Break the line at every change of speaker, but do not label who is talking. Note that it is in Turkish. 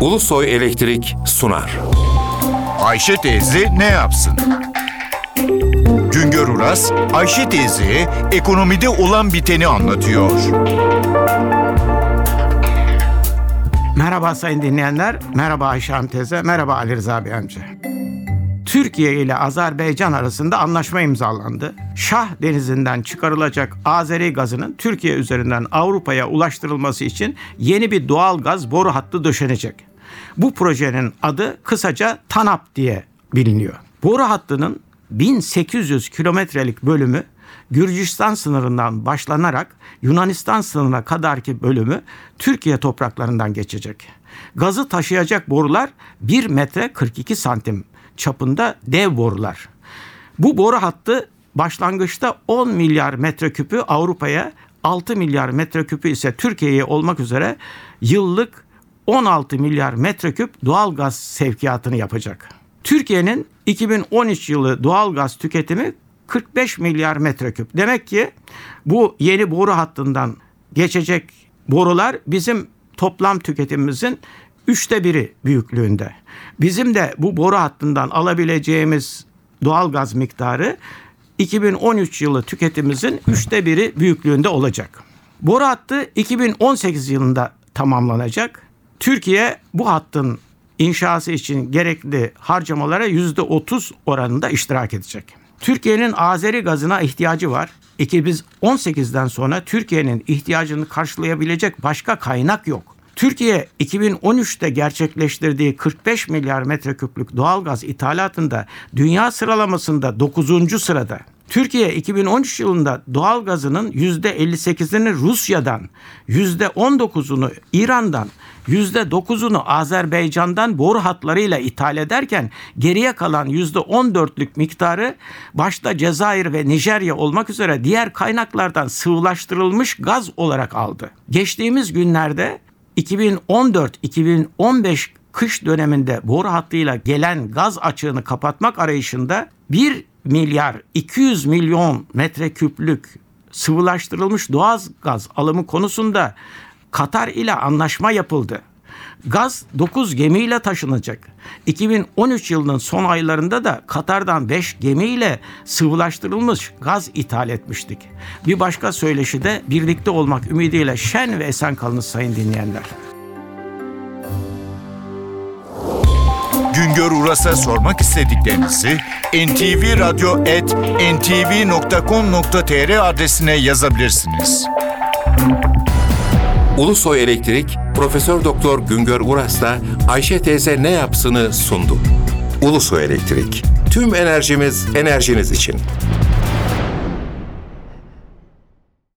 Ulusoy Elektrik sunar.
Ayşe teyze ne yapsın? Güngör Uras, Ayşe teyze ekonomide olan biteni anlatıyor.
Merhaba sayın dinleyenler, merhaba Ayşe Hanım teyze, merhaba Ali Rıza Bey amca. Türkiye ile Azerbaycan arasında anlaşma imzalandı. Şah Denizi'nden çıkarılacak Azeri gazının Türkiye üzerinden Avrupa'ya ulaştırılması için yeni bir doğal gaz boru hattı döşenecek. Bu projenin adı kısaca TANAP diye biliniyor. Boru hattının 1800 kilometrelik bölümü Gürcistan sınırından başlanarak Yunanistan sınırına kadarki bölümü Türkiye topraklarından geçecek. Gazı taşıyacak borular 1 metre 42 santim çapında dev borular. Bu boru hattı başlangıçta 10 milyar metreküpü Avrupa'ya, 6 milyar metreküpü ise Türkiye'ye olmak üzere yıllık 16 milyar metreküp doğal gaz sevkiyatını yapacak. Türkiye'nin 2013 yılı doğal gaz tüketimi 45 milyar metreküp. Demek ki bu yeni boru hattından geçecek borular bizim toplam tüketimimizin üçte biri büyüklüğünde. Bizim de bu boru hattından alabileceğimiz doğal gaz miktarı 2013 yılı tüketimimizin üçte biri büyüklüğünde olacak. Boru hattı 2018 yılında tamamlanacak. Türkiye bu hattın inşası için gerekli harcamalara yüzde 30 oranında iştirak edecek. Türkiye'nin Azeri gazına ihtiyacı var. 2018'den sonra Türkiye'nin ihtiyacını karşılayabilecek başka kaynak yok. Türkiye 2013'te gerçekleştirdiği 45 milyar metreküplük doğalgaz ithalatında dünya sıralamasında 9. sırada. Türkiye 2013 yılında doğal gazının %58'ini Rusya'dan, %19'unu İran'dan, %9'unu Azerbaycan'dan boru hatlarıyla ithal ederken geriye kalan %14'lük miktarı başta Cezayir ve Nijerya olmak üzere diğer kaynaklardan sıvılaştırılmış gaz olarak aldı. Geçtiğimiz günlerde 2014-2015 kış döneminde boru hattıyla gelen gaz açığını kapatmak arayışında 1 milyar 200 milyon metreküplük sıvılaştırılmış doğal gaz alımı konusunda Katar ile anlaşma yapıldı. Gaz 9 gemiyle taşınacak. 2013 yılının son aylarında da Katar'dan 5 gemiyle sıvılaştırılmış gaz ithal etmiştik. Bir başka söyleşi de birlikte olmak ümidiyle şen ve esen kalınız sayın dinleyenler.
Güngör Uras'a sormak istediklerinizi ntvradio.ntv.com.tr adresine yazabilirsiniz.
Ulusoy Elektrik Profesör Doktor Güngör Uras'la Ayşe teyze ne yapsını sundu. Ulusoy Elektrik. Tüm enerjimiz enerjiniz için.